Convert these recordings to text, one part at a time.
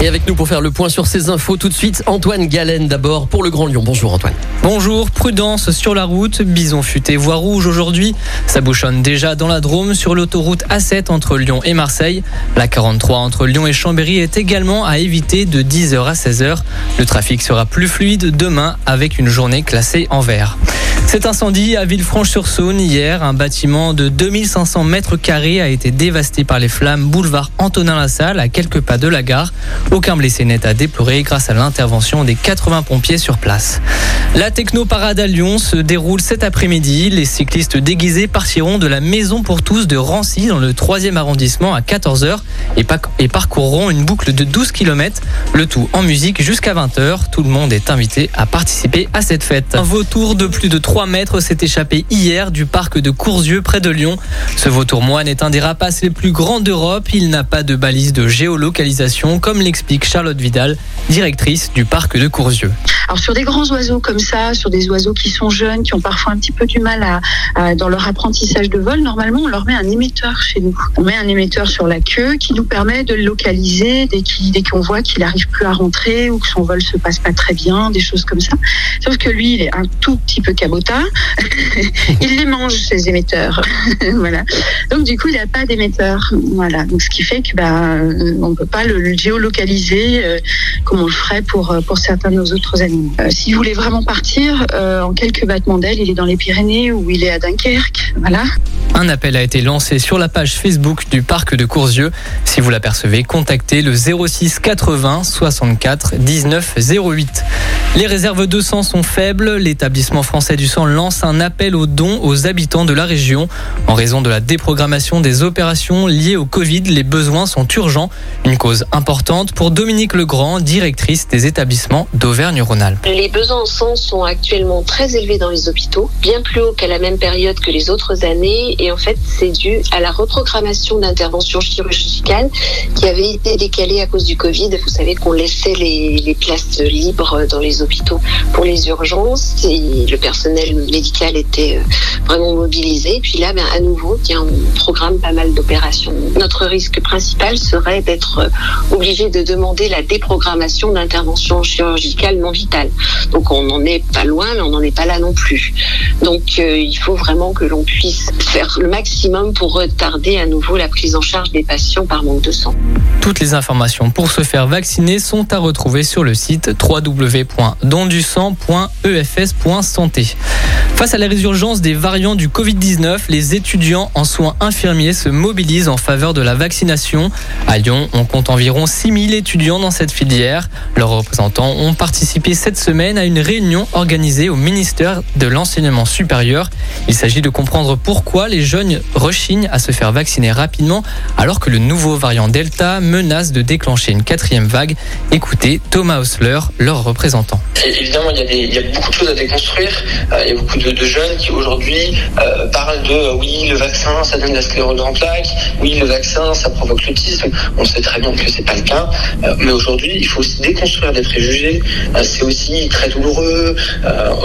Et avec nous pour faire le point sur ces infos tout de suite, Antoine Galen d'abord pour le Grand Lyon. Bonjour Antoine. Bonjour, prudence sur la route, bison futé voie rouge aujourd'hui. Ça bouchonne déjà dans la Drôme sur l'autoroute A7 entre Lyon et Marseille. La 43 entre Lyon et Chambéry est également à éviter de 10h à 16h. Le trafic sera plus fluide demain avec une journée classée en vert. Cet incendie à Villefranche-sur-Saône hier, un bâtiment de 2500 mètres carrés a été dévasté par les flammes boulevard Antonin-Lassalle à quelques pas de la gare. Aucun blessé n'est à déplorer grâce à l'intervention des 80 pompiers sur place. La techno-parade à Lyon se déroule cet après-midi. Les cyclistes déguisés partiront de la Maison pour tous de Rancy dans le 3e arrondissement à 14h et parcourront une boucle de 12 km. Le tout en musique jusqu'à 20h. Tout le monde est invité à participer à cette fête. Un vautour de plus de 3 mètres s'est échappé hier du parc de Courzieux près de Lyon. Ce vautour moine est un des rapaces les plus grands d'Europe. Il n'a pas de balise de géolocalisation comme l'explique Charlotte Vidal, directrice du parc de Courzieux. Alors sur des grands oiseaux comme ça, sur des oiseaux qui sont jeunes, qui ont parfois un petit peu du mal à, dans leur apprentissage de vol, normalement on leur met un émetteur chez nous. On met un émetteur sur la queue qui nous permet de le localiser dès qu'on voit qu'il n'arrive plus à rentrer ou que son vol se passe pas très bien, des choses comme ça. Sauf que lui, il est un tout petit peu cabota. il les mange ces émetteurs. voilà. Donc du coup, il n'a pas d'émetteur. Voilà. Donc ce qui fait que bah, on peut pas le, géolocaliser euh, comme on le ferait pour pour certains de nos autres animaux. Euh, S'il voulait vraiment partir, euh, en quelques battements d'ailes, il est dans les Pyrénées ou il est à Dunkerque. Voilà. Un appel a été lancé sur la page Facebook du parc de Courzieux. Si vous l'apercevez, contactez le 06 80 64 19 08. Les réserves de sang sont faibles. L'établissement français du sang lance un appel aux dons aux habitants de la région. En raison de la déprogrammation des opérations liées au Covid, les besoins sont urgents. Une cause importante pour Dominique Legrand, directrice des établissements d'Auvergne-Rhône-Alpes. Les besoins en sang sont actuellement très élevés dans les hôpitaux, bien plus haut qu'à la même période que les autres années. Et en fait, c'est dû à la reprogrammation d'interventions chirurgicales qui avait été décalée à cause du Covid. Vous savez qu'on laissait les, places libres dans les hôpitaux pour les urgences et le personnel médical était vraiment mobilisé. Puis là, ben, à nouveau, on programme pas mal d'opérations. Notre risque principal serait d'être obligé de demander la déprogrammation d'interventions chirurgicales non vitales. Donc on n'en est pas loin, mais on n'en est pas là non plus. Donc euh, il faut vraiment que l'on puisse faire le maximum pour retarder à nouveau la prise en charge des patients par manque de sang. Toutes les informations pour se faire vacciner sont à retrouver sur le site www.dondusang.efs.santé. Face à la résurgence des variants du Covid-19, les étudiants en soins infirmiers se mobilisent en faveur de la vaccination. À Lyon, on compte environ 6000 étudiants dans cette filière. Leurs représentants ont participé cette semaine à une réunion organisée au ministère de l'Enseignement supérieur. Il s'agit de comprendre pourquoi les jeunes rechignent à se faire vacciner rapidement alors que le nouveau variant Delta menace de déclencher une quatrième vague. Écoutez Thomas Osler, leur représentant. Évidemment, il y, a beaucoup de choses à déconstruire. Il y a beaucoup de, jeunes qui aujourd'hui euh, parlent de euh, oui, le vaccin, ça donne la sclérose en plaques, oui, le vaccin, ça provoque l'autisme. On sait très bien que c'est pas le cas. Euh, mais aujourd'hui, il faut aussi déconstruire des préjugés. C'est aussi très douloureux.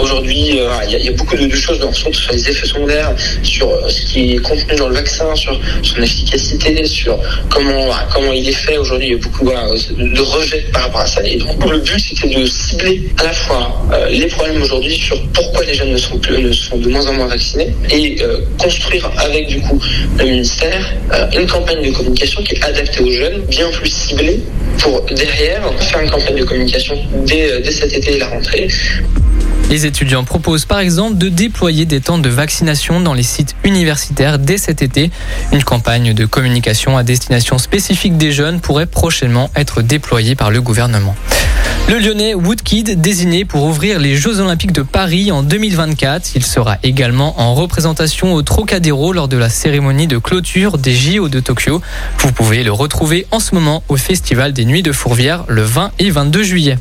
aujourd'hui, il y, a beaucoup de, de choses dans sur les effets secondaires, sur ce qui est contenu dans le vaccin, sur son efficacité, sur comment comment il est fait. Aujourd'hui, il y a beaucoup de, de rejet par rapport à ça. Et donc, le but, c'était de cibler à la fois euh, les problèmes aujourd'hui sur pourquoi les jeunes ne sont, plus, ne sont de moins en moins vaccinés et euh, construire avec du coup le ministère euh, une campagne de communication qui est adaptée aux jeunes, bien plus ciblée pour derrière faire une campagne de communication dès, dès cet été et la rentrée les étudiants proposent par exemple de déployer des temps de vaccination dans les sites universitaires dès cet été. Une campagne de communication à destination spécifique des jeunes pourrait prochainement être déployée par le gouvernement. Le Lyonnais Woodkid désigné pour ouvrir les Jeux Olympiques de Paris en 2024. Il sera également en représentation au Trocadéro lors de la cérémonie de clôture des JO de Tokyo. Vous pouvez le retrouver en ce moment au Festival des Nuits de Fourvière le 20 et 22 juillet.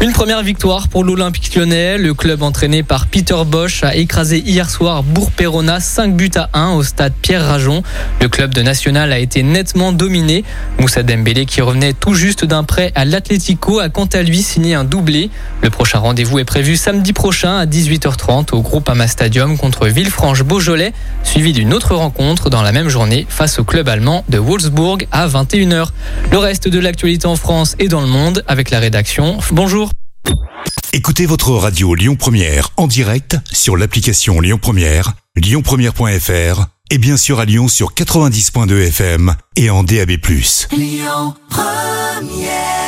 Une première victoire pour l'Olympique lyonnais. Le club entraîné par Peter Bosch a écrasé hier soir Bourg-Perona 5 buts à 1 au stade Pierre Rajon. Le club de National a été nettement dominé. Moussa Dembélé qui revenait tout juste d'un prêt à l'Atlético a quant à lui signé un doublé. Le prochain rendez-vous est prévu samedi prochain à 18h30 au Groupama Stadium contre Villefranche-Beaujolais, suivi d'une autre rencontre dans la même journée face au club allemand de Wolfsburg à 21h. Le reste de l'actualité en France et dans le monde avec la rédaction. Bonjour. Écoutez votre radio Lyon Première en direct sur l'application Lyon Première, lyonpremière.fr et bien sûr à Lyon sur 90.2 FM et en DAB+. Lyon Première